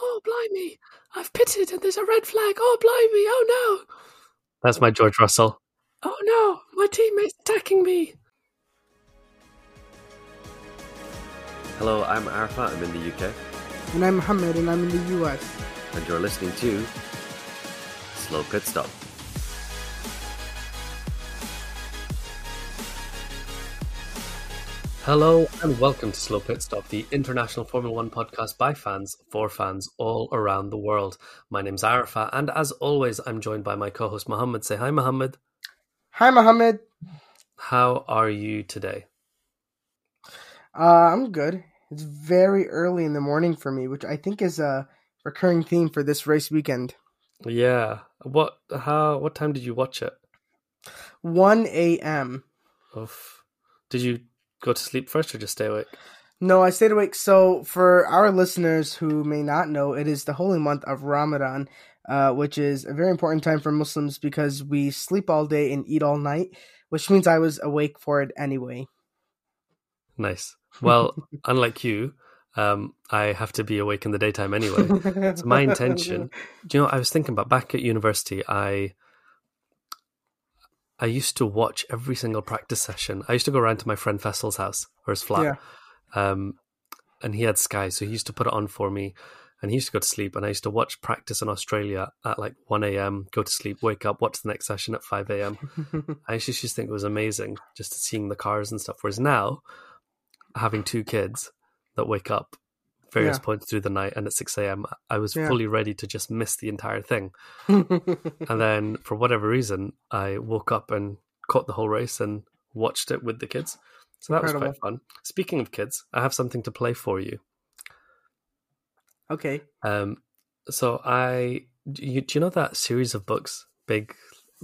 Oh, blimey. I've pitted and there's a red flag. Oh, blimey. Oh, no. That's my George Russell. Oh, no. My teammate's attacking me. Hello, I'm Arfa. I'm in the UK, And I'm Mohammed, and I'm in the US. and you're listening to Slow Pit Stop. Hello and welcome to Slow Pit Stop, the international Formula One podcast by fans for fans all around the world. My name's Arafat, and as always, I'm joined by my co host Mohammed. Say hi, Mohammed. Hi, Mohammed. How are you today? Uh, I'm good. It's very early in the morning for me, which I think is a recurring theme for this race weekend. Yeah. What? How? What time did you watch it? 1 a.m. Oof. Did you go to sleep first or just stay awake? No, I stayed awake. So, for our listeners who may not know, it is the holy month of Ramadan, uh, which is a very important time for Muslims because we sleep all day and eat all night, which means I was awake for it anyway. Nice. Well, unlike you, um, I have to be awake in the daytime anyway. So my intention, do you know, I was thinking about back at university, I I used to watch every single practice session. I used to go around to my friend Fessel's house or his flat. Um, and he had Sky, so he used to put it on for me. And he used to go to sleep, and I used to watch practice in Australia at like 1 a.m., go to sleep, wake up, watch the next session at 5 a.m. I actually just think it was amazing just seeing the cars and stuff. Whereas now, having two kids that wake up various Yeah. points through the night and at 6 a.m., I was Yeah. fully ready to just miss the entire thing. And then for whatever reason, I woke up and caught the whole race and watched it with the kids. So that was quite fun. Speaking of kids, I have something to play for you. okay. Um, so I, do you, do you know that series of books, big,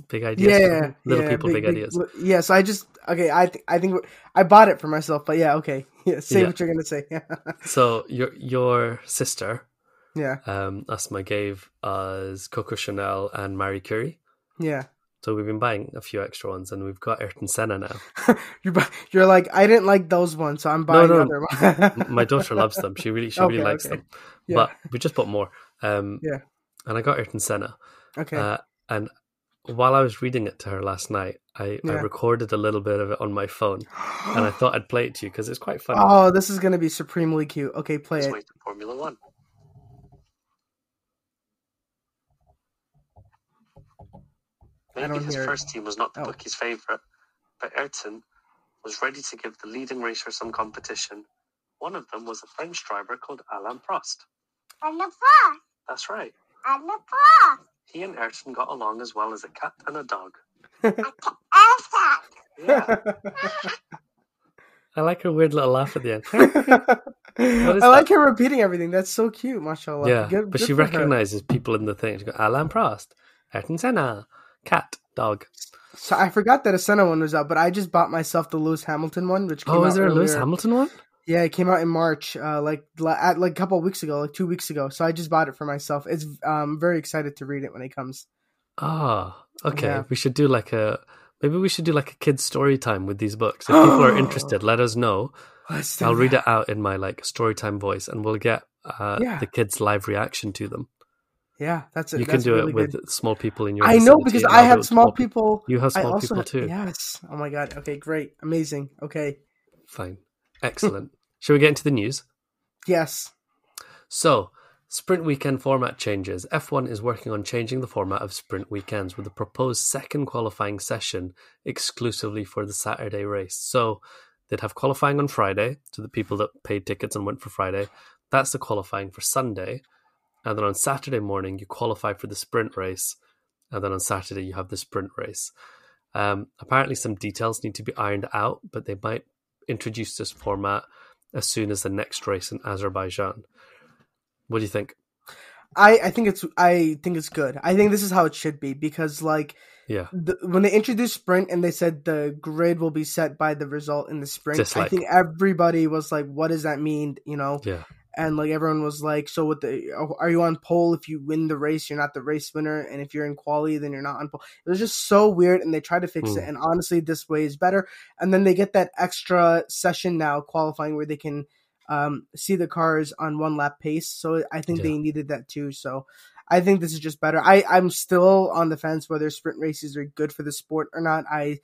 big ideas, Yeah, little yeah, people, big, ideas? li- Yeah, so I just okay. I th- I think I bought it for myself, but yeah, okay. Yeah, say Yeah. what you're gonna say. So your your sister, yeah, um, Asma gave us Coco Chanel and Marie Curie. yeah. So we've been buying a few extra ones, and we've got Ayrton Senna now. you're you're like I didn't like those ones, so I'm buying no, other ones. My daughter loves them. She really, she really likes okay. them. Yeah. But we just bought more. Um, Yeah. And I got Ayrton Senna. okay. Uh, and while I was reading it to her last night, I, I recorded a little bit of it on my phone, and I thought I'd play it to you because it's quite funny. oh, this is gonna be supremely cute. Okay, play Let's it. wait Formula One. Maybe his hear it. first team was not the Oh. bookie's favourite, but Ayrton was ready to give the leading racer some competition. One of them was a French driver called Alain Prost. Alain Prost. That's right. Alain Prost. He and Ayrton got along as well as a cat and a dog. and that. Yeah. I like her weird little laugh at the end. I is like her repeating everything. That's so cute, mashallah. yeah, Good- but good she for her. recognizes people in the thing. She goes, Alain Prost, Ayrton Senna, cat, dog. So I forgot that a Senna one was out, but I just bought myself the Lewis Hamilton one, which came Oh, is there a Lewis. Hamilton one? Yeah, it came out in March, uh, like at like a couple of weeks ago, like two weeks ago. So I just bought it for myself. It's um very excited to read it when it comes. Ah, okay. Yeah. We should do like a maybe we should do like a kids story time with these books. If people are interested, let us know. Let's I'll read it out in my like story time voice, and we'll get uh, Yeah. the kids' live reaction to them. Yeah, that's it. you can do really it with good. small people in your. I know because I I'll do it have small people. You have small people have- too. Yes. Oh my god. Okay, great, amazing. Okay. Fine, excellent. Shall we get into the news? Yes. So, sprint weekend format changes. F1 is working on changing the format of sprint weekends with a proposed second qualifying session exclusively for the Saturday race. So, they'd have qualifying on Friday to the people that paid tickets and went for Friday. That's the qualifying for Sunday. And then on Saturday morning, you qualify for the sprint race. And then on Saturday, you have the sprint race. Um, apparently, some details need to be ironed out, but they might introduce this format as soon as the next race in Azerbaijan. What do you think? I I think it's I think it's good. I think this is how it should be because like Yeah. the, when they introduced sprint and they said the grid will be set by the result in the sprint, I think everybody was like, "What does that mean?" You know, Yeah. and like everyone was like, "So what the are you on pole if you win the race? You're not the race winner, and if you're in quali, then you're not on pole." It was just so weird, and they tried to fix Hmm. it. And honestly, this way is better. And then they get that extra session now qualifying where they can um, see the cars on one lap pace. So I think Yeah. they needed that too. So I think this is just better. I I'm still on the fence whether sprint races are good for the sport or not. I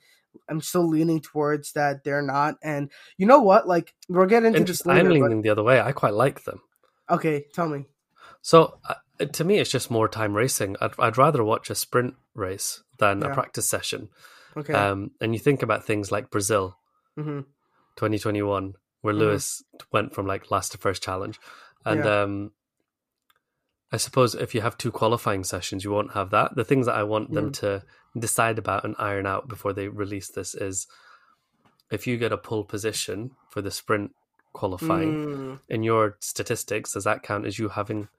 I'm still leaning towards that they're not. And you know what? Like we'll get into this Interest- I'm later. leaning the other way. I quite like them. Okay, tell me. So uh, to me, it's just more time racing. I'd, I'd rather watch a sprint race than Yeah. a practice session. Okay. Um, and you think about things like Brazil, hmm 2021, where Mhm. Lewis went from like last to first challenge, and Yeah. um, I suppose if you have two qualifying sessions, you won't have that. The things that I want them to decide about and iron out before they release this is if you get a pole position for the sprint qualifying Mm, in your statistics, does that count as you having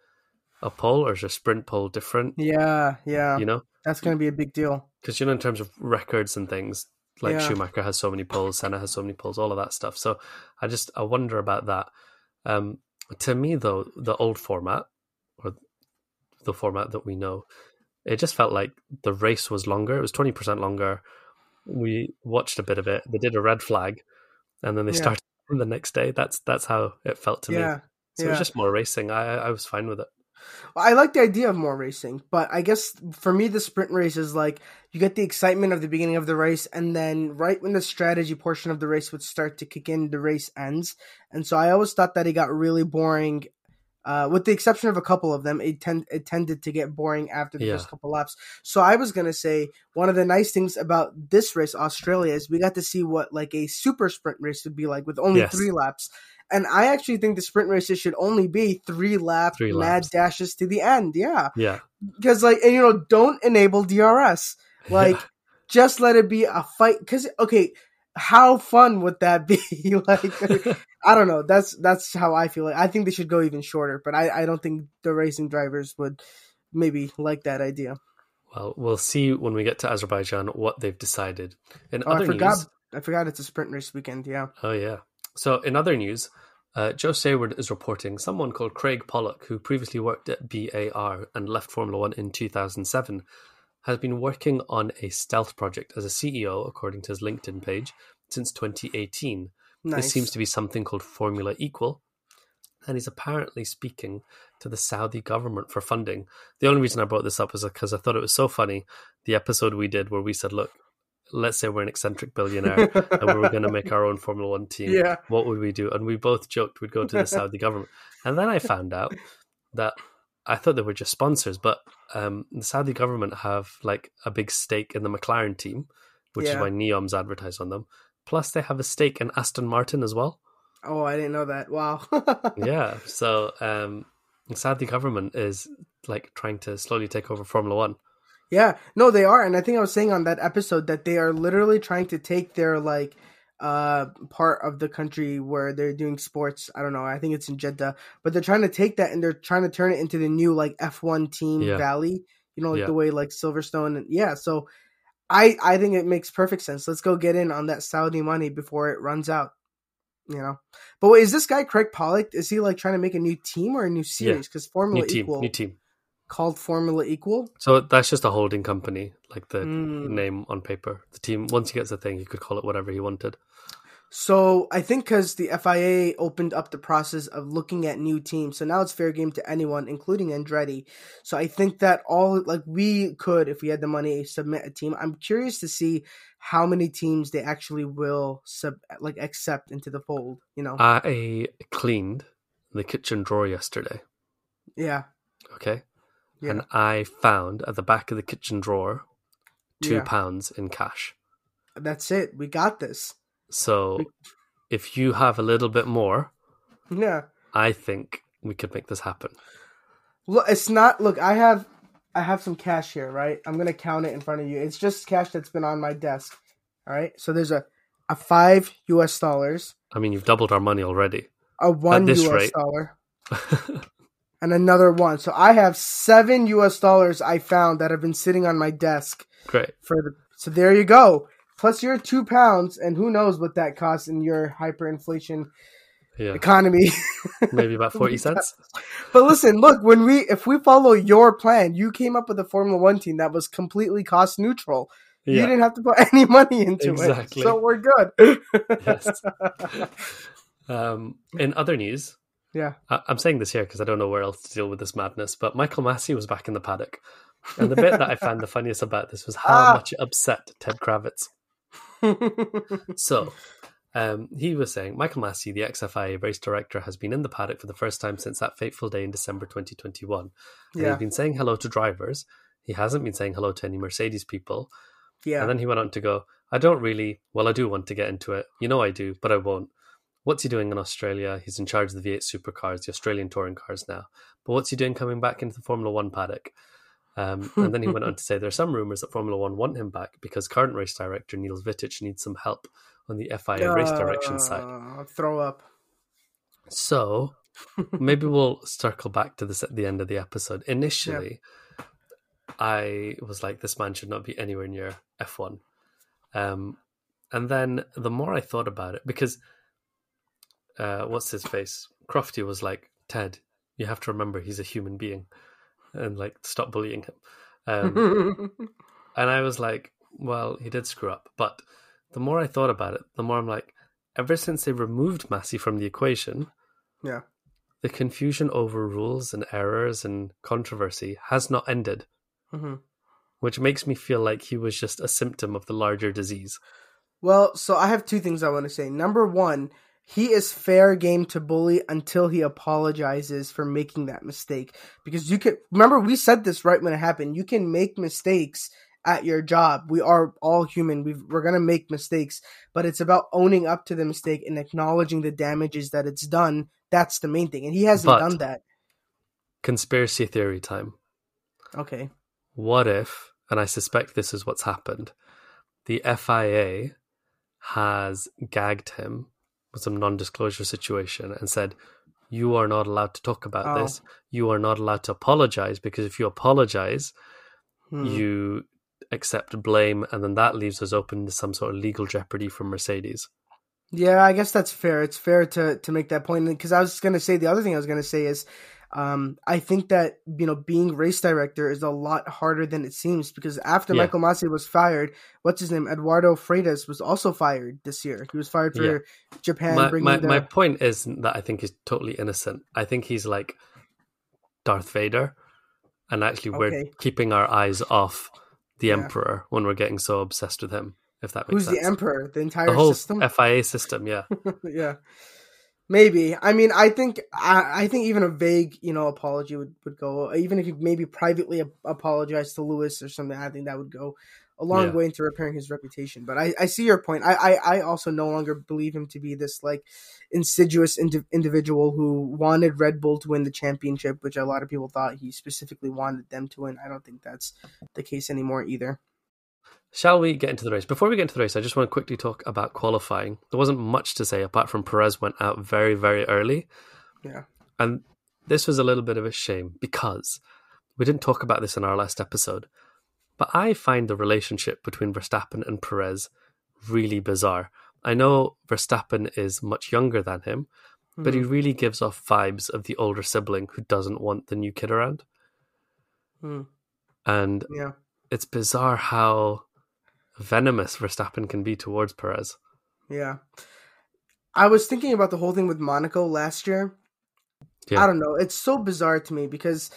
a pole, or is your sprint pole different? yeah, yeah. You know, That's gonna be a big deal. because you know in terms of records and things like Yeah. Schumacher has so many poles, Senna has so many poles, all of that stuff. So I just I wonder about that. Um, to me though, the old format or the format that we know, it just felt like the race was longer. It was twenty percent longer. We watched a bit of it. They did a red flag, and then they Yeah. started the next day. That's that's how it felt to me. yeah. So it was just more racing. I I was fine with it. Well, I like the idea of more racing, but I guess for me, the sprint race is like you get the excitement of the beginning of the race, and then right when the strategy portion of the race would start to kick in, the race ends. And so I always thought that it got really boring. Uh, with the exception of a couple of them, it, tend, it tended to get boring after the Yeah. first couple laps. So I was gonna say one of the nice things about this race, Australia, is we got to see what like a super sprint race would be like with only Yes. three laps. And I actually think the sprint races should only be three lap Three mad laps. dashes to the end. Yeah, Yeah, because like, and you know, don't enable DRS. Like, just let it be a fight. Because okay, how fun would that be? like, I don't know. That's that's how I feel. Like, I think they should go even shorter, but I I don't think the racing drivers would maybe like that idea. Well, we'll see when we get to Azerbaijan what they've decided. And Oh, I forgot. news, I forgot it's a sprint race weekend. Yeah. oh yeah. So in other news, uh, Joe Saward is reporting someone called Craig Pollock, who previously worked at BAR and left Formula One in 2007, has been working on a stealth project as a CEO, according to his LinkedIn page, since 2018. Nice. This seems to be something called Formula Equal. And he's apparently speaking to the Saudi government for funding. The only reason I brought this up is because I thought it was so funny. The episode we did where we said, look, let's say we're an eccentric billionaire and we were going to make our own Formula One team. Yeah. What would we do? And we both joked we'd go to the Saudi government. And then I found out that I thought they were just sponsors, but um, the Saudi government have like a big stake in the McLaren team, which is why Neom's advertised on them. Plus, they have a stake in Aston Martin as well. Oh, I didn't know that. Wow. yeah. So um the Saudi government is like trying to slowly take over Formula One. Yeah, no, they are, and I think I was saying on that episode that they are literally trying to take their like uh part of the country where they're doing sports. I don't know. I think it's in Jeddah, but they're trying to take that and they're trying to turn it into the new like F1 team Yeah. Valley. You know, like Yeah. the way like Silverstone and yeah. So I I think it makes perfect sense. Let's go get in on that Saudi money before it runs out. You know, but wait, is this guy Craig Pollock? Is he like trying to make a new team or a new series? Because Formula New team, Equal new team. Called Formula Equal. So that's just a holding company, like the Mm. name on paper. The team once he gets the thing, he could call it whatever he wanted. So I think because the FIA opened up the process of looking at new teams, so now it's fair game to anyone, including Andretti. So I think that all like we could, if we had the money, submit a team. I'm curious to see how many teams they actually will sub like accept into the fold. You know, I cleaned the kitchen drawer yesterday. yeah, Okay, yeah, and I found at the back of the kitchen drawer two Yeah. pounds in cash. that's it. We got this. So if you have a little bit more, Yeah. I think we could make this happen. Look, it's not. Look, I have, I have some cash here, right? I'm gonna count it in front of you. It's just cash that's been on my desk. All right. So there's a, a five U.S. dollars, I mean, you've doubled our money already. a one U.S. rate. dollar, and another one. So I have seven U.S. dollars I found that have been sitting on my desk Great. for the. So there you go. Plus your two pounds, and who knows what that costs in your hyperinflation Yeah. economy. Maybe about 40 cents. But listen, look, when we if we follow your plan, you came up with a Formula One team that was completely cost neutral. Yeah. You didn't have to put any money into Exactly. it. So we're good. Yes. Um, in other news, Yeah. I- I'm saying this here because I don't know where else to deal with this madness, but Michael Masi was back in the paddock. And the bit that I found the funniest about this was how Ah. much it upset Ted Kravitz. So, um, he was saying Michael Masi, the XFIA race director, has been in the paddock for the first time since that fateful day in December 2021. And yeah. he's been saying hello to drivers. He hasn't been saying hello to any Mercedes people. Yeah. And then he went on to go, I don't really, well, I do want to get into it. You know I do, but I won't. What's he doing in Australia? He's in charge of the V8 supercars, the Australian touring cars now. But what's he doing coming back into the Formula One paddock? Um, and then he went on to say there are some rumours that Formula One want him back because current race director Niels Wittich needs some help on the FIA race direction side. Uh, Throw up. So maybe we'll circle back to this at the end of the episode. Initially, I was like, this man should not be anywhere near F1. Um, and then the more I thought about it, because uh, what's his face? Crofty was like, Ted, you have to remember he's a human being and like stop bullying him. Um, and I was like, well, he did screw up. But the more I thought about it, the more I'm like, ever since they removed Masi from the equation, yeah. the confusion over rules and errors and controversy has not ended, hmm which makes me feel like he was just a symptom of the larger disease. Well, so I have two things I want to say. Number one, he is fair game to bully until he apologizes for making that mistake. Because you can remember we said this right when it happened. You can make mistakes at your job. We are all human. we we're gonna make mistakes, but it's about owning up to the mistake and acknowledging the damages that it's done. That's the main thing, and he hasn't But- done that. Conspiracy theory time. Okay. What if, and I suspect this is what's happened, the FIA has gagged him with some non disclosure situation and said, You are not allowed to talk about Oh. this. You are not allowed to apologize because if you apologize, Hmm. you accept blame, and then that leaves us open to some sort of legal jeopardy from Mercedes. Yeah, I guess that's fair. It's fair to to make that point because I was going to say the other thing I was going to say is um, I think that you know being race director is a lot harder than it seems because after Yeah. Michael Masi was fired, what's his name? Eduardo Freitas was also fired this year. He was fired for Yeah. Japan my, bringing my, the my point isn't that I think he's totally innocent. I think he's like Darth Vader, and actually we're Okay. keeping our eyes off the Yeah. Emperor when we're getting so obsessed with him. If that makes who's sense. Who's the emperor, the entire The whole system. FIA system, yeah. yeah. Maybe. I mean, I think I, I think even a vague, you know, apology would, would go. Even if you maybe privately ap- apologize to Lewis or something, I think that would go a long Yeah. way into repairing his reputation. But I, I see your point. I, I, I also no longer believe him to be this like insidious indi- individual who wanted Red Bull to win the championship, which a lot of people thought he specifically wanted them to win. I don't think that's the case anymore either. Shall we get into the race? Before we get into the race, I just want to quickly talk about qualifying. There wasn't much to say apart from Perez went out very, very early. Yeah. And this was a little bit of a shame because we didn't talk about this in our last episode. But I find the relationship between Verstappen and Perez really bizarre. I know Verstappen is much younger than him, but he really gives off vibes of the older sibling who doesn't want the new kid around. Hmm. And Yeah. it's bizarre how venomous Verstappen can be towards Perez. Yeah. I was thinking about the whole thing with Monaco last year. Yeah. I don't know. It's so bizarre to me because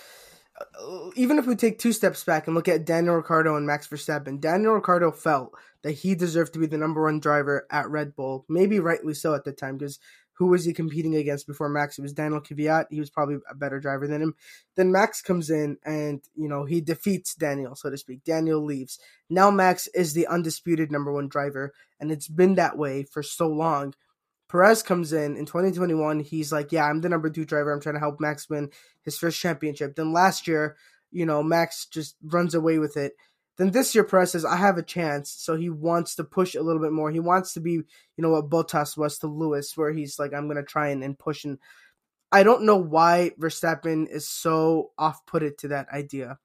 uh, even if we take two steps back and look at Daniel Ricciardo and Max Verstappen, Daniel Ricciardo felt that he deserved to be the number one driver at Red Bull. Maybe rightly so at the time because who was he competing against before Max? It was Daniil Kvyat. He was probably a better driver than him. Then Max comes in and, you know, he defeats Daniel, so to speak. Daniel leaves. Now Max is the undisputed number one driver, and it's been that way for so long. Perez comes in in 2021. He's like, Yeah, I'm the number two driver. I'm trying to help Max win his first championship. Then last year, you know, Max just runs away with it. Then this year, Perez says, I have a chance. So he wants to push a little bit more. He wants to be, you know, what Bottas was to Lewis, where he's like, I'm going to try and, and push. And I don't know why Verstappen is so off putted to that idea.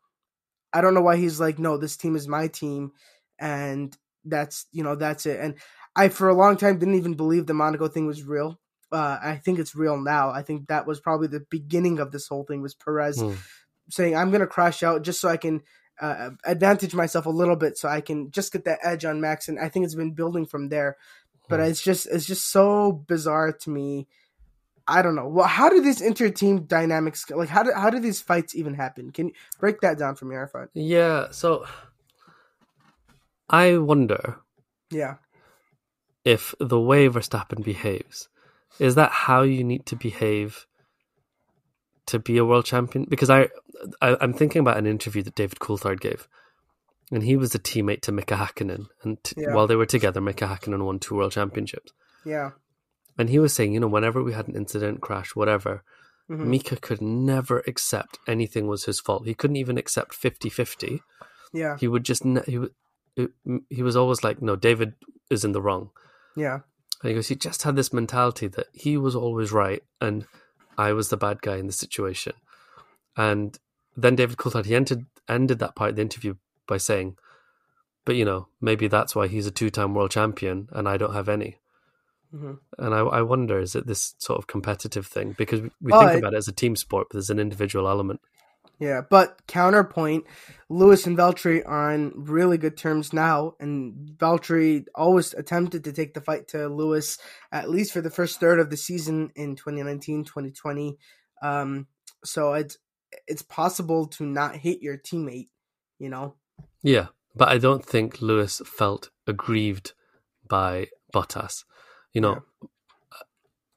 I don't know why he's like, no, this team is my team. And that's, you know, that's it. And I, for a long time, didn't even believe the Monaco thing was real. Uh, I think it's real now. I think that was probably the beginning of this whole thing was Perez Hmm. saying, I'm going to crash out just so I can uh, advantage myself a little bit so I can just get that edge on Max. And I think it's been building from there. but Hmm. it's just it's just so bizarre to me. I don't know. Well, how do these inter-team dynamics like? How do how do these fights even happen? Can you break that down for me, Arafat? Yeah, so I wonder Yeah, if the way Verstappen behaves is that how you need to behave to be a world champion? Because I, I I'm thinking about an interview that David Coulthard gave, and he was a teammate to Mika Hakkinen, and t- Yeah. while they were together, Mika Hakkinen won two world championships, yeah, and he was saying, you know, whenever we had an incident, crash, whatever, mhm, Mika could never accept anything was his fault. He couldn't even accept 50-50. yeah, He would just he would. He was always like, "No, David is in the wrong." yeah, And he goes, he just had this mentality that he was always right and I was the bad guy in the situation. And then David Coulthard, he entered, ended that part of the interview by saying, but you know, maybe that's why he's a two time world champion and I don't have any. mhm. And I, I wonder, is it this sort of competitive thing? Because we, we But- think about it as a team sport, but there's an individual element. Yeah. But counterpoint, Lewis and Valtteri are on really good terms now, and Valtteri always attempted to take the fight to Lewis at least for the first third of the season in 2019, 2020. Um, so it's it's possible to not hate your teammate, you know. Yeah. But I don't think Lewis felt aggrieved by Bottas. You know,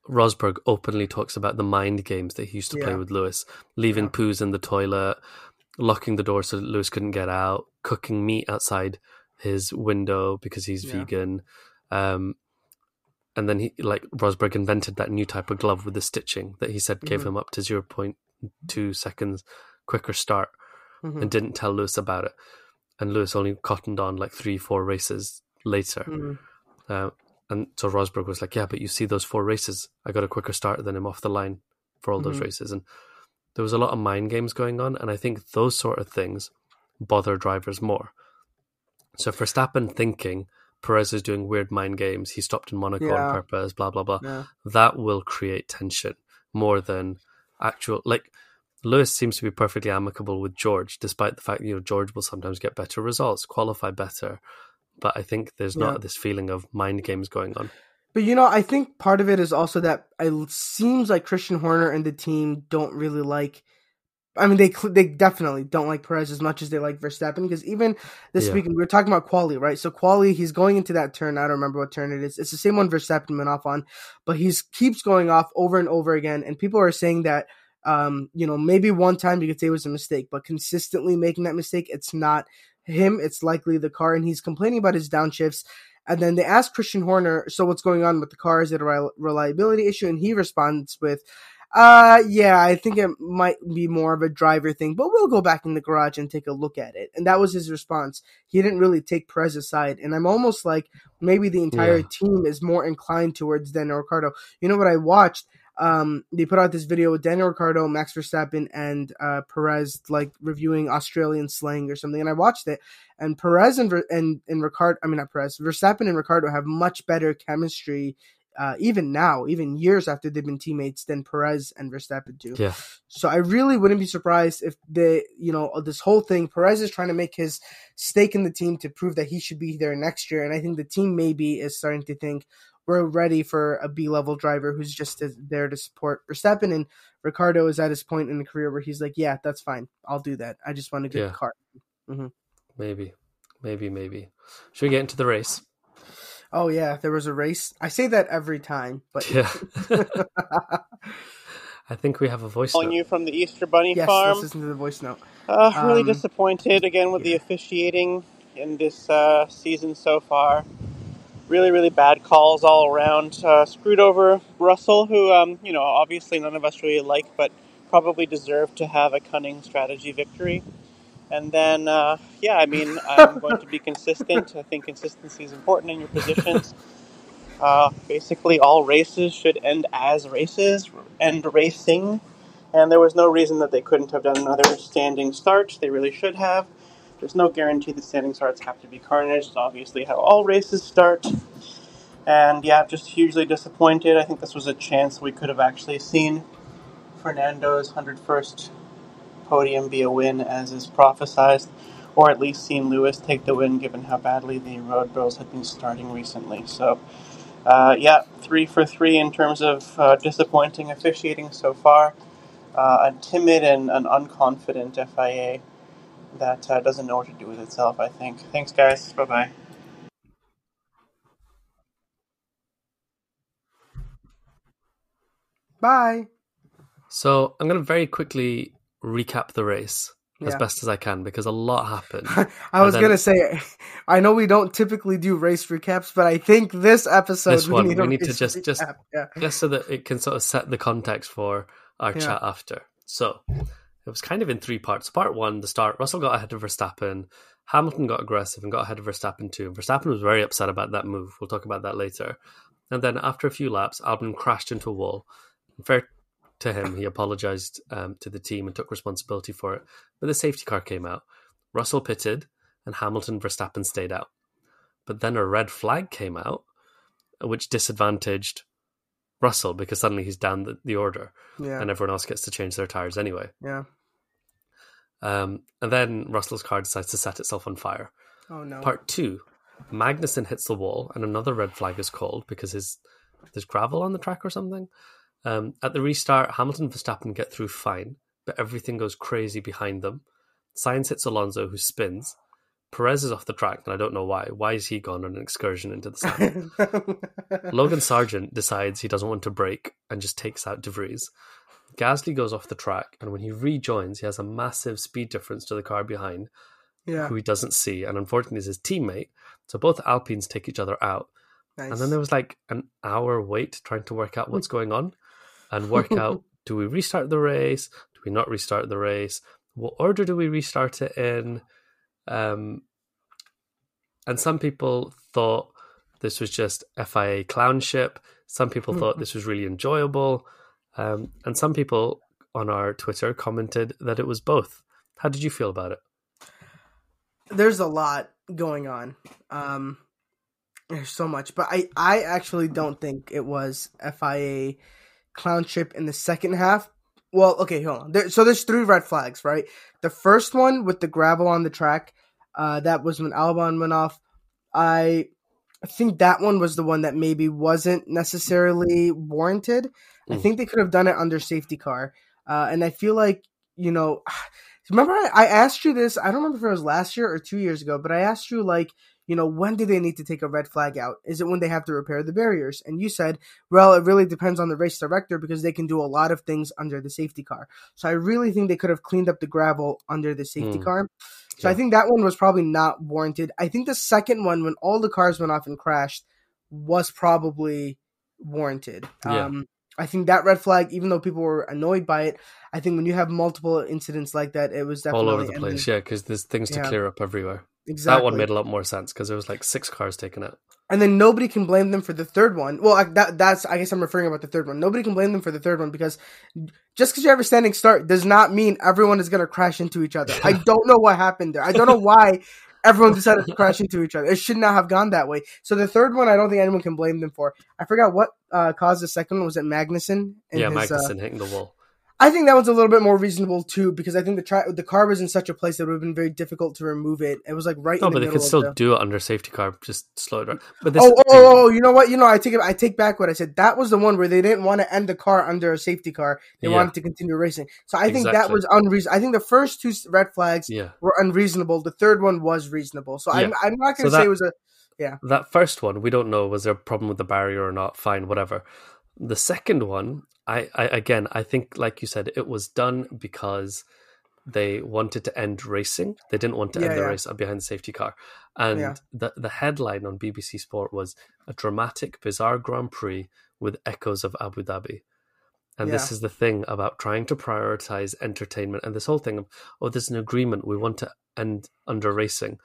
Rosberg openly talks about the mind games that he used to play with Lewis, leaving Yeah. poos in the toilet, locking the door so that Lewis couldn't get out, cooking meat outside his window because he's Yeah. vegan. Um, and then he like Rosberg invented that new type of glove with the stitching that he said gave Mhm. him up to zero point two seconds quicker start Mhm. and didn't tell Lewis about it. And Lewis only cottoned on like three, four races later. Mhm. Uh, and so Rosberg was like, "Yeah, but you see those four races, I got a quicker start than him off the line for all those Mhm. races." And there was a lot of mind games going on, and I think those sort of things bother drivers more. So Verstappen thinking Perez is doing weird mind games, he stopped in Monaco Yeah. on purpose, blah blah blah. Yeah. That will create tension more than actual like. Lewis seems to be perfectly amicable with George, despite the fact you know George will sometimes get better results, qualify better. But I think there's Yeah. not this feeling of mind games going on. But you know, I think part of it is also that it seems like Christian Horner and the team don't really like. I mean, they they definitely don't like Perez as much as they like Verstappen because even this Yeah. weekend we were talking about quali, right? So quali, he's going into that turn. I don't remember what turn it is. It's the same one Verstappen went off on, but he's keeps going off over and over again. And people are saying that, um, you know, maybe one time you could say it was a mistake, but consistently making that mistake, it's not him. It's likely the car, and he's complaining about his downshifts. And then they ask Christian Horner, so what's going on with the car? Is it a rel- reliability issue? And he responds with, uh, yeah, I think it might be more of a driver thing, but we'll go back in the garage and take a look at it. And that was his response. He didn't really take Perez aside. And I'm almost like maybe the entire Yeah. team is more inclined towards Daniel Ricciardo. You know what I watched? Um, they put out this video with Daniel Ricciardo, Max Verstappen, and uh, Perez like reviewing Australian slang or something. And I watched it, and Perez and and and Ricciardo, I mean not Perez, Verstappen and Ricciardo have much better chemistry, uh, even now, even years after they've been teammates, than Perez and Verstappen do. Yeah. So I really wouldn't be surprised if the you know this whole thing Perez is trying to make his stake in the team to prove that he should be there next year, and I think the team maybe is starting to think we're ready for a B level driver who's just there to support Verstappen, and Ricciardo is at his point in the career where he's like, yeah, that's fine, I'll do that. I just want a good Yeah. car. Maybe, maybe, maybe. Should we get into the race? Oh yeah, there was a race. I say that every time, but Yeah. I think we have a voice calling note. you from the Easter Bunny yes, Farm. let's listen to the voice note. Uh, really Um, disappointed again with the officiating in this uh, season so far. Really, really bad calls all around. Uh, screwed over Russell, who, um, you know, obviously none of us really like, but probably deserved to have a cunning strategy victory. And then, uh, yeah, I mean, I'm going to be consistent. I think consistency is important in your positions. Uh, basically, all races should end as races, end racing. And there was no reason that they couldn't have done another standing start. They really should have. There's no guarantee that standing starts have to be carnage. It's obviously how all races start. And yeah, just hugely disappointed. I think this was a chance we could have actually seen Fernando's 101st podium be a win, as is prophesized, or at least seen Lewis take the win, given how badly the Road Bros had been starting recently. So, Uh, yeah, three for three in terms of uh, disappointing officiating so far. Uh, a timid and an unconfident FIA that uh, doesn't know what to do with itself, I think. Thanks, guys. Bye bye. Bye. So I'm going to very quickly recap the race as best as I can because a lot happened. I was then- gonna say, I know we don't typically do race recaps, but I think this episode This one, we need, we need to race just- just- yeah. just so that it can sort of set the context for our Yeah. chat after. So it was kind of in three parts. Part one, the start, Russell got ahead of Verstappen. Hamilton got aggressive and got ahead of Verstappen too. Verstappen was very upset about that move. We'll talk about that later. And then after a few laps, Albon crashed into a wall. Fair to him, he apologized um, to the team and took responsibility for it. But the safety car came out. Russell pitted, and Hamilton Verstappen stayed out. But then a red flag came out, which disadvantaged Russell because suddenly he's down the, the order Yeah, and everyone else gets to change their tires anyway. yeah. Um, and then Russell's car decides to set itself on fire. Oh no. Part two, Magnussen hits the wall and another red flag is called because his there's gravel on the track or something. Um, at the restart, Hamilton and Verstappen get through fine, but everything goes crazy behind them. Sainz hits Alonso, who spins. Perez is off the track, and I don't know why. Why is he gone on an excursion into the sand? Logan Sargeant decides he doesn't want to brake and just takes out De Vries. Gasly goes off the track, and when he rejoins, he has a massive speed difference to the car behind, yeah, who he doesn't see, and unfortunately is his teammate. So both Alpines take each other out. nice. And then there was like an hour wait trying to work out what's going on and work out do we restart the race? Do we not restart the race? What order do we restart it in? Um, and some people thought this was just FIA clownship. Some people thought this was really enjoyable. Um, and some people on our Twitter commented that it was both. How did you feel about it? there's a lot going on. Um, there's so much, but I I actually don't think it was FIA clownship in the second half. Well, okay, hold on. There, so there's three red flags, right? The first one with the gravel on the track, uh, that was when Albon went off. I I think that one was the one that maybe wasn't necessarily warranted. I Mm. think they could have done it under safety car, uh, and I feel like you know. Remember, I, I asked you this. I don't remember if it was last year or two years ago, but I asked you like, you know, when do they need to take a red flag out? Is it when they have to repair the barriers? And you said, well, it really depends on the race director because they can do a lot of things under the safety car. So I really think they could have cleaned up the gravel under the safety Hmm. car. So I think that one was probably not warranted. I think the second one, when all the cars went off and crashed, was probably warranted. Yeah. Um, I think that red flag, even though people were annoyed by it, I think when you have multiple incidents like that, it was definitely All over the place, yeah, because there's things to Yeah. clear up everywhere. Exactly. That one made a lot more sense because there was like six cars taken out. and then nobody can blame them for the third one. Well, I, that that's I guess I'm referring about the third one. Nobody can blame them for the third one because just because you have a standing start does not mean everyone is going to crash into each other. I don't know what happened there. I don't know why everyone decided to crash into each other. It should not have gone that way. So the third one, I don't think anyone can blame them for. I forgot what uh, caused the second one. Was it Magnussen? and yeah, his, uh, hitting the wall. I think that one's a little bit more reasonable too because I think the tri- the car was in such a place that it would have been very difficult to remove it. It was like right. No, in the but they could still the- do it under safety car, just slow it down. But this Oh, oh, oh, oh, you know what? You know, I take it. I take back what I said. That was the one where they didn't want to end the car under a safety car. They Yeah. wanted to continue racing. So I think that was unreasonable. I think the first two red flags yeah, were unreasonable. The third one was reasonable. So I'm, I'm not going to So say that- it was a. Yeah. That first one, we don't know was there a problem with the barrier or not. Fine, whatever. The second one, I, I again, I think, like you said, it was done because they wanted to end racing. They didn't want to Yeah, end the yeah. race behind the safety car. And Yeah. the the headline on BBC Sport was a dramatic, bizarre Grand Prix with echoes of Abu Dhabi. And this is the thing about trying to prioritize entertainment and this whole thing of, oh, there's an agreement. We want to end under racing.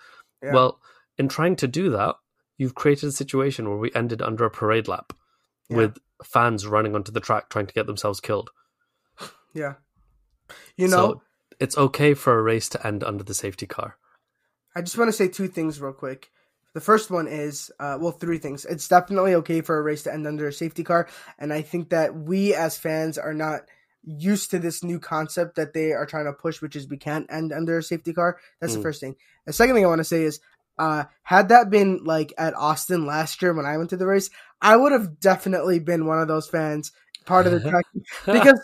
Well, in trying to do that, you've created a situation where we ended under a parade lap with fans running onto the track trying to get themselves killed. Yeah. You know, so it's okay for a race to end under the safety car. I just want to say two things real quick. The first one is, uh, well, three things. It's definitely okay for a race to end under a safety car, and I think that we as fans are not used to this new concept that they are trying to push, which is we can't end under a safety car. That's the Mm. first thing. The second thing I want to say is, uh, had that been like at Austin last year when I went to the race, I would have definitely been one of those fans, part of the track, because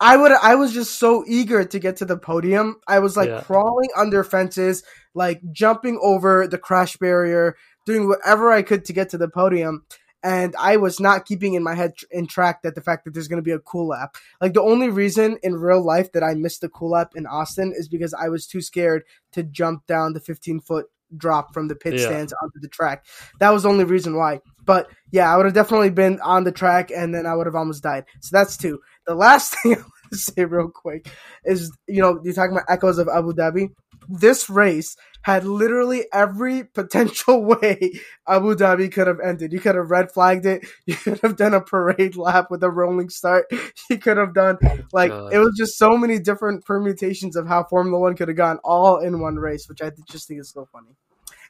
I would I was just so eager to get to the podium. I was like Yeah. crawling under fences, like jumping over the crash barrier, doing whatever I could to get to the podium. And I was not keeping in my head tr- in track that the fact that there's going to be a cool lap. Like the only reason in real life that I missed the cool lap in Austin is because I was too scared to jump down the 15 foot drop from the pit Yeah. stands onto the track. That was the only reason why. But yeah, I would have definitely been on the track and then I would have almost died. So that's two. The last thing I want to say real quick is, you know, you're talking about echoes of Abu Dhabi. This race had literally every potential way Abu Dhabi could have ended. You could have red flagged it. You could have done a parade lap with a rolling start. You could have done oh, like God. it was just so many different permutations of how Formula One could have gone all in one race, which I just think is so funny.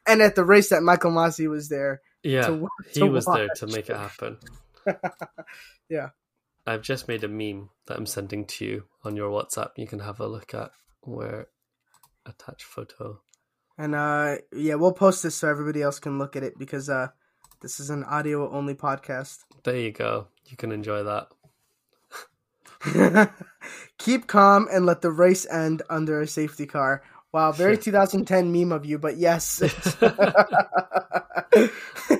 And at the race that Michael Masi was there Yeah, to, he to was there to make it happen. Yeah. I've just made a meme that I'm sending to you on your WhatsApp. You can have a look at where attach photo. And uh yeah, we'll post this so everybody else can look at it because uh this is an audio only podcast. There you go. You can enjoy that. Keep calm and let the race end under a safety car. Wow, very 2010 meme of you, but yes.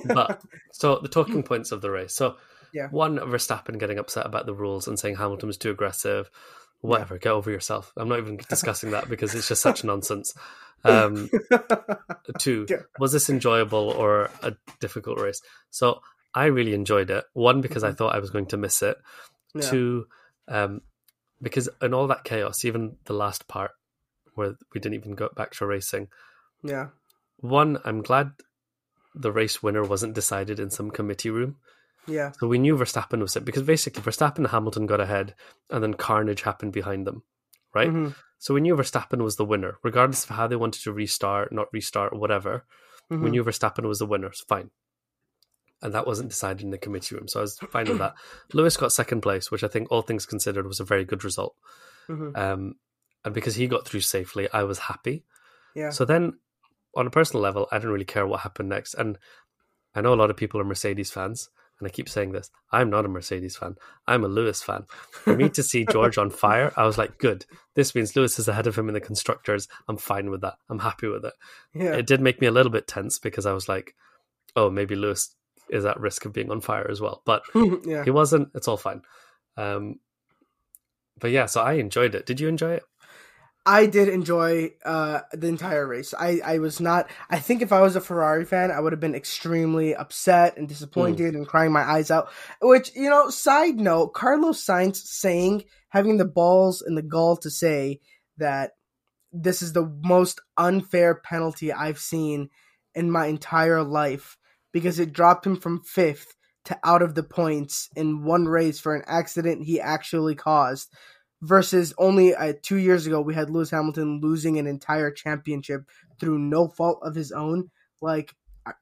But so the talking points of the race. So Yeah. one Verstappen getting upset about the rules and saying Hamilton was too aggressive. Whatever, get over yourself. I'm not even discussing that because it's just such nonsense. Um, two, Yeah. was this enjoyable or a difficult race? So I really enjoyed it. One because I thought I was going to miss it. Mm-hmm. Yeah. Two, um, because in all that chaos, even the last part where we didn't even go back to racing, yeah. one, I'm glad the race winner wasn't decided in some committee room. Yeah. So we knew Verstappen was it because basically Verstappen and Hamilton got ahead and then carnage happened behind them, right? Mhm. So we knew Verstappen was the winner, regardless of how they wanted to restart, not restart, whatever. We Mhm. knew Verstappen was the winner, so fine. And that wasn't decided in the committee room, so I was fine with that. Lewis got second place, which I think, all things considered, was a very good result. Mhm. Um, and because he got through safely, I was happy. Yeah. So then, on a personal level, I didn't really care what happened next. And I know a lot of people are Mercedes fans, and I keep saying this. I'm not a Mercedes fan. I'm a Lewis fan. For me to see George on fire, I was like, good. This means Lewis is ahead of him in the constructors. I'm fine with that. I'm happy with it. yeah. It did make me a little bit tense because I was like, oh, maybe Lewis is at risk of being on fire as well. But yeah. he wasn't. It's all fine. Um, but yeah, so I enjoyed it. Did you enjoy it? I did enjoy uh, the entire race. I, I was not. I think if I was a Ferrari fan, I would have been extremely upset and disappointed and crying my eyes out. Which you know, side note, Carlos Sainz saying having the balls and the gall to say that this is the most unfair penalty I've seen in my entire life because it dropped him from fifth to out of the points in one race for an accident he actually caused versus only uh, two years ago we had Lewis Hamilton losing an entire championship through no fault of his own. Like, I,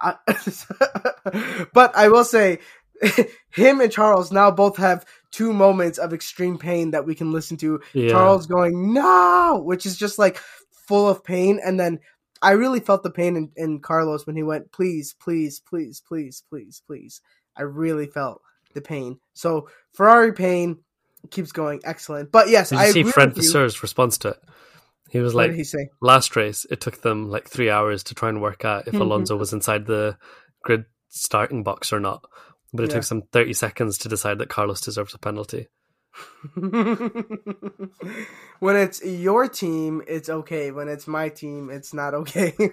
I, but I will say, him and Charles now both have two moments of extreme pain that we can listen to. Yeah. Charles going no, which is just like full of pain, and then. I really felt the pain in, in Carlos when he went, please, please, please, please, please, please. I really felt the pain. So Ferrari pain, keeps going. Excellent. But yes, Did I see Fred. Vasseur's response to it? He was like, he say? last race, it took them like three hours to try and work out if Mhm. Alonso was inside the grid starting box or not. But it Yeah. took some 30 seconds to decide that Carlos deserves a penalty. when it's your team, it's okay. When it's my team, it's not okay.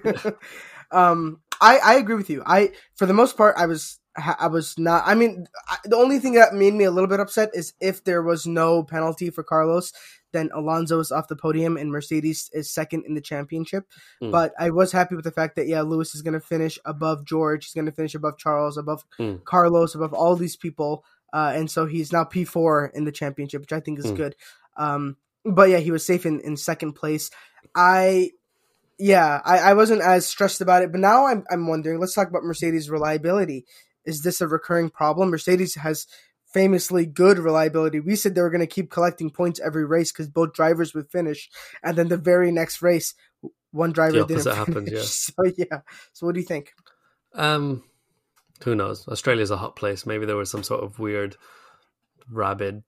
um, I I agree with you. I for the most part, I was I was not. I mean, I, the only thing that made me a little bit upset is if there was no penalty for Carlos, then Alonso is off the podium and Mercedes is second in the championship. Mm. But I was happy with the fact that yeah, Lewis is going to finish above George. He's going to finish above Charles, above Mm. Carlos, above all these people. Uh, and so he's now P four in the championship, which I think is Mm. good. Um, but yeah, he was safe in, in second place. I yeah, I, I wasn't as stressed about it, but now I'm I'm wondering. Let's talk about Mercedes reliability. Is this a recurring problem? Mercedes has famously good reliability. We said they were going to keep collecting points every race because both drivers would finish, and then the very next race, one driver The didn't finish. happened, yeah. So yeah. So what do you think? Um, Who knows? Australia's a hot place. Maybe there was some sort of weird rabid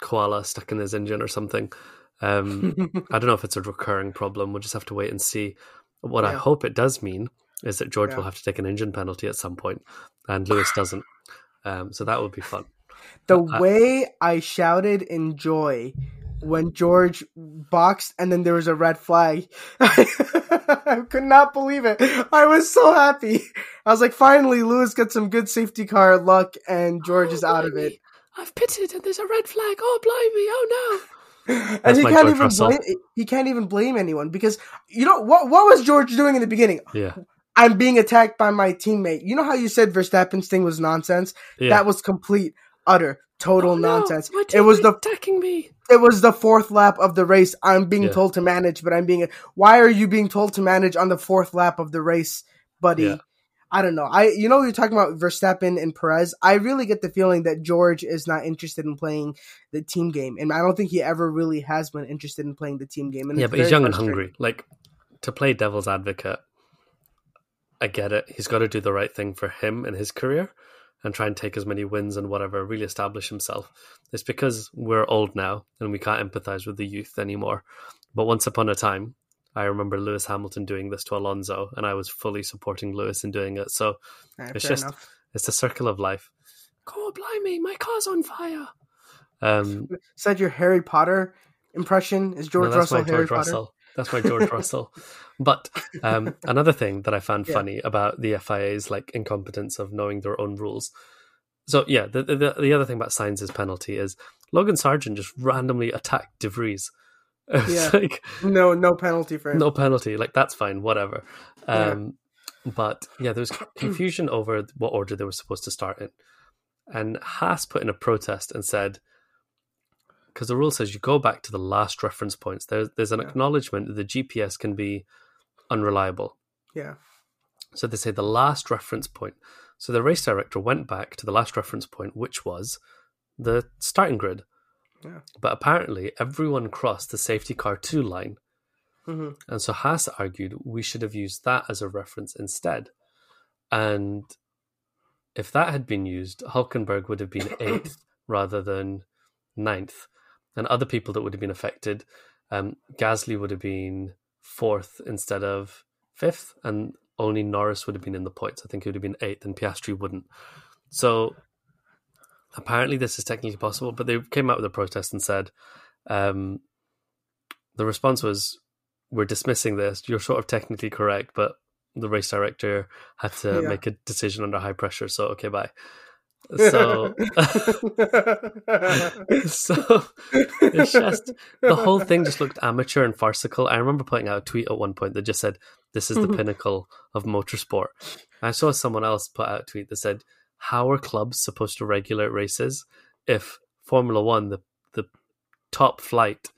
koala stuck in his engine or something. Um, I don't know if it's a recurring problem. We'll just have to wait and see. What I hope it does mean is that George Yeah. will have to take an engine penalty at some point, and Lewis doesn't. Um, so that would be fun. The I- way I shouted in joy when George boxed and then there was a red flag. I could not believe it. I was so happy. I was like, finally, Lewis got some good safety car luck and George is Oh, out of it. I've pitted and there's a red flag. Oh, blimey. Oh, no. And That's he can't George even Russell. blame he can't even blame anyone because you know what what was George doing in the beginning? Yeah, I'm being attacked by my teammate. You know how you said Verstappen's thing was nonsense? yeah. That was complete, utter, total Oh, no. nonsense. My It was the attacking me. it was the fourth lap of the race. I'm being Yeah. told to manage, but I'm being. Why are you being told to manage on the fourth lap of the race, buddy? Yeah. I don't know. I you know you're talking about Verstappen and Perez. I really get the feeling that George is not interested in playing the team game, and I don't think he ever really has been interested in playing the team game. And yeah, but he's young and hungry. Like to play devil's advocate, I get it. He's got to do the right thing for him and his career, and try and take as many wins and whatever, really establish himself. It's because we're old now and we can't empathize with the youth anymore. But once upon a time, I remember Lewis Hamilton doing this to Alonso, and I was fully supporting Lewis in doing it. So Yeah, It's just- enough. it's the circle of life. Oh, blimey. My car's on fire. Um, that your Harry Potter impression? Is George no, that's Russell my Harry George Potter? Russell. That's my George Russell. But um, another thing that I found Yeah. funny about the FIA's like incompetence of knowing their own rules. So yeah, the the, the other thing about Sainz's penalty is Logan Sargeant just randomly attacked De Vries. Yeah. like No, no penalty for him. no penalty. Like that's fine, whatever. Yeah. Um, But yeah, there was confusion over what order they were supposed to start in, and Haas put in a protest and said, because the rule says you go back to the last reference points. There's there's an Yeah. acknowledgement that the GPS can be unreliable. Yeah. So they say the last reference point. So the race director went back to the last reference point, which was the starting grid. Yeah. But apparently, everyone crossed the safety car two line. hmm And so Haas argued we should have used that as a reference instead. And if that had been used, Hulkenberg would have been eighth rather than ninth. And other people that would have been affected, um, Gasly would have been fourth instead of fifth, and only Norris would have been in the points. I think he would have been eighth, and Piastri wouldn't. So apparently, this is technically possible, but they came out with a protest and said um, the response was we're dismissing this. You're sort of technically correct, but the race director had to Yeah. make a decision under high pressure. So okay, bye. So, so it's just the whole thing just looked amateur and farcical. I remember putting out a tweet at one point that just said, "This is the mm-hmm. pinnacle of motorsport." I saw someone else put out a tweet that said, "How are clubs supposed to regulate races if Formula One, the the top flight,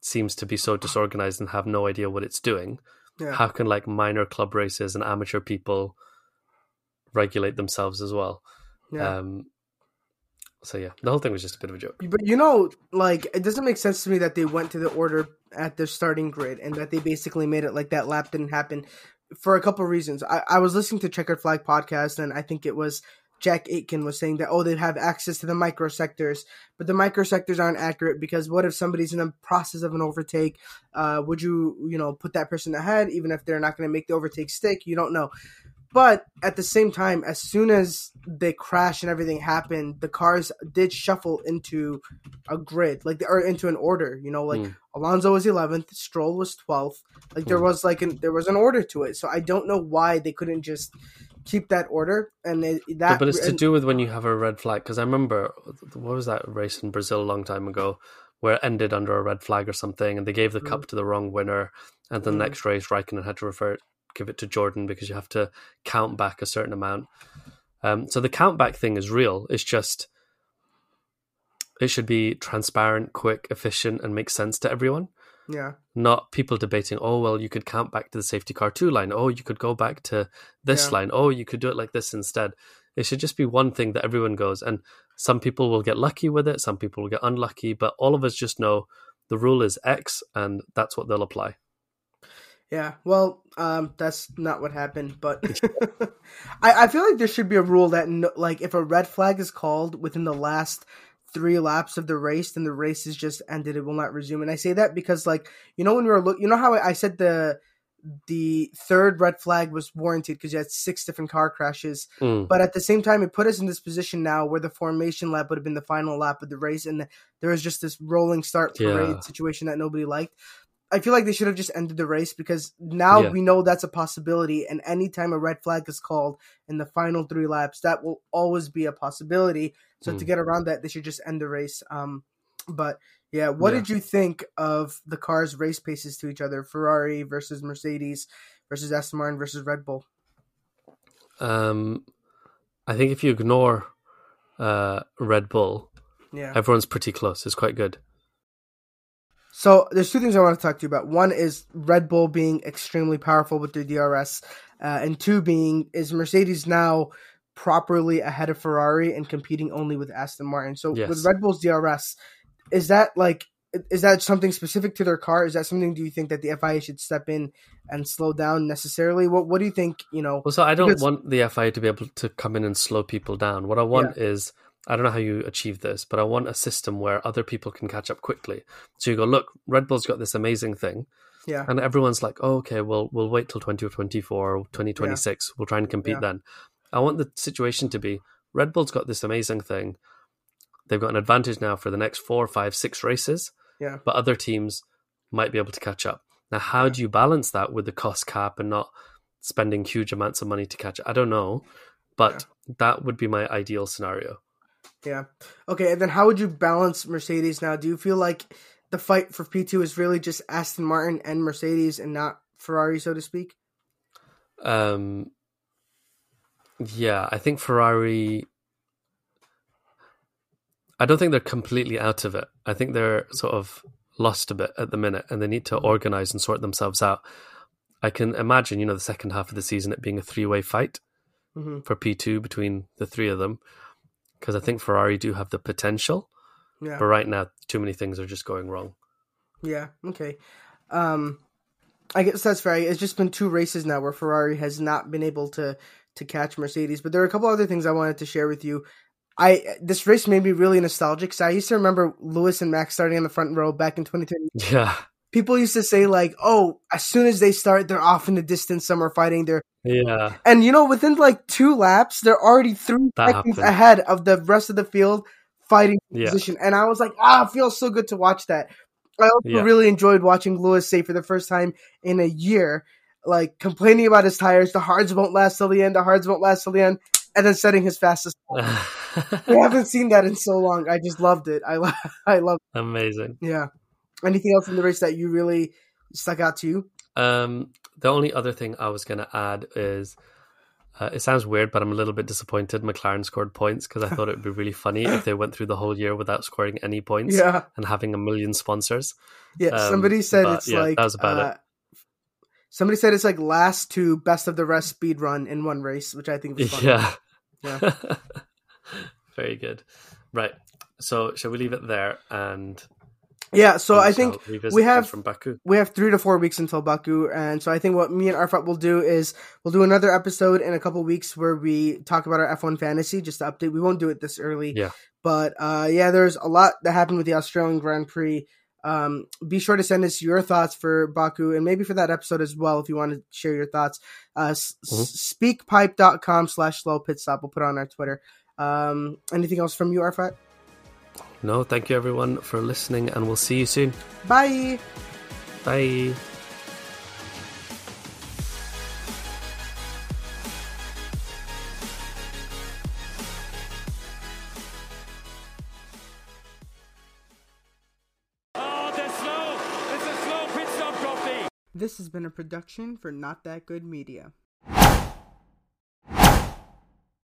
seems to be so disorganized and have no idea what it's doing? yeah. How can like minor club races and amateur people regulate themselves as well?" Yeah. Um, so yeah, the whole thing was just a bit of a joke. But you know, like it doesn't make sense to me that they went to the order at the starting grid and that they basically made it like that lap didn't happen for a couple of reasons. I, I was listening to Checkered Flag podcast and I think it was Jack Aitken was saying that oh they have access to the microsectors, but the microsectors aren't accurate because what if somebody's in the process of an overtake? Uh, would you you know put that person ahead even if they're not going to make the overtake stick? You don't know. But at the same time, as soon as they crash and everything happened, the cars did shuffle into a grid, like or into an order. You know, like Mm. Alonso was eleventh, Stroll was twelfth. Like there Mm. was like an there was an order to it. So I don't know why they couldn't just keep that order and it, that. Yeah, but it's to do with when you have a red flag. Because I remember what was that race in Brazil a long time ago, where it ended under a red flag or something, and they gave the Mm. cup to the wrong winner, and the Mm. next race Raikkonen had to refer give it to Jordan because you have to count back a certain amount. Um, so the count back thing is real. It's just it should be transparent, quick, efficient, and make sense to everyone. yeah, Not people debating. Oh well, you could count back to the safety car two line. Oh, you could go back to this Yeah. line. Oh, you could do it like this instead. It should just be one thing that everyone goes. And some people will get lucky with it. Some people will get unlucky. But all of us just know the rule is X, and that's what they'll apply. Yeah, well, um, that's not what happened, but I, I feel like there should be a rule that, no, like, if a red flag is called within the last three laps of the race, then the race is just ended. It will not resume. And I say that because, like, you know, when we were look, you know how I, I said the the third red flag was warranted because you had six different car crashes, Mm. but at the same time, it put us in this position now where the formation lap would have been the final lap of the race, and there was just this rolling start parade Yeah. situation that nobody liked. I feel like they should have just ended the race because now Yeah. we know that's a possibility, and anytime a red flag is called in the final three laps, that will always be a possibility. So to Mm. get around that, they should just end the race. Um, but yeah, what Yeah. did you think of the cars' race paces to each other? Ferrari versus Mercedes versus Aston Martin versus Red Bull. Um, I think if you ignore uh, Red Bull, Yeah. everyone's pretty close. It's quite good. So there's two things I want to talk to you about. One is Red Bull being extremely powerful with their DRS, uh, and two being is Mercedes now properly ahead of Ferrari and competing only with Aston Martin. So Yes. with Red Bull's DRS, is that like is that something specific to their car? Is that something do you think that the FIA should step in and slow down necessarily? What What do you think? You know, Well, so I don't Because- want the FIA to be able to come in and slow people down. What I want is I don't know how you achieve this, but I want a system where other people can catch up quickly. So you go, look, Red Bull's got this amazing thing, yeah, and everyone's like, oh, okay, well, we'll wait till 2024 or 2026. We'll try and compete Yeah. then. I want the situation to be Red Bull's got this amazing thing. They've got an advantage now for the next four, five, six races, yeah, but other teams might be able to catch up. Now, how do you balance that with the cost cap and not spending huge amounts of money to catch up? I don't know, but that would be my ideal scenario. Yeah. Okay, and then how would you balance Mercedes now? Do you feel like the fight for P two is really just Aston Martin and Mercedes and not Ferrari, so to speak? Um, yeah, I think Ferrari. I don't think they're completely out of it. I think they're sort of lost a bit at the minute, and they need to organize and sort themselves out. I can imagine, you know, the second half of the season it being a three-way fight hmm for P two between the three of them, because I think Ferrari do have the potential, Yeah, but right now too many things are just going wrong. yeah. Okay. Um, I guess that's fair. It's just been two races now where Ferrari has not been able to to catch Mercedes. But there are a couple other things I wanted to share with you. I this race made me really nostalgic. So I used to remember Lewis and Max starting on the front row back in 2010. Yeah, People used to say like, "Oh, as soon as they start, they're off in the distance. Some are fighting. They're yeah, And you know, within like two laps, they're already three That seconds happened. ahead of the rest of the field fighting Yeah. position. And I was like, ah, it feels so good to watch that. I also Yeah. really enjoyed watching Lewis say for the first time in a year, like complaining about his tires. The hards won't last till the end. The hards won't last till the end. And then setting his fastest. I haven't seen that in so long. I just loved it. I lo- I love. amazing. Yeah. Anything else in the race that you really stuck out to you? Um, the only other thing I was going to add is uh, it sounds weird, but I'm a little bit disappointed McLaren scored points because I thought it would be really funny if they went through the whole year without scoring any points Yeah. and having a million sponsors. Yeah. Um, somebody said it's yeah, like that was about it. uh, Somebody said it's like last to best of the rest speed run in one race, which I think was funny. Yeah. Yeah. Very good. Right. So, shall we leave it there? And Yeah, so I think we have- from Baku. we have three to four weeks until Baku, and so I think what me and Arafat will do is we'll do another episode in a couple weeks where we talk about our F1 fantasy, just to update. We won't do it this early, Yeah. But uh, yeah, there's a lot that happened with the Australian Grand Prix. Um, be sure to send us your thoughts for Baku and maybe for that episode as well if you want to share your thoughts. Uh, Mhm. Speakpipe.com slash slow pit stop. We'll put it on our Twitter. Um, anything else from you, Arafat? No, thank you everyone for listening, and we'll see you soon. Bye. Bye. Oh, they're slow. It's a slow pit stop, This has been a production for Not That Good Media.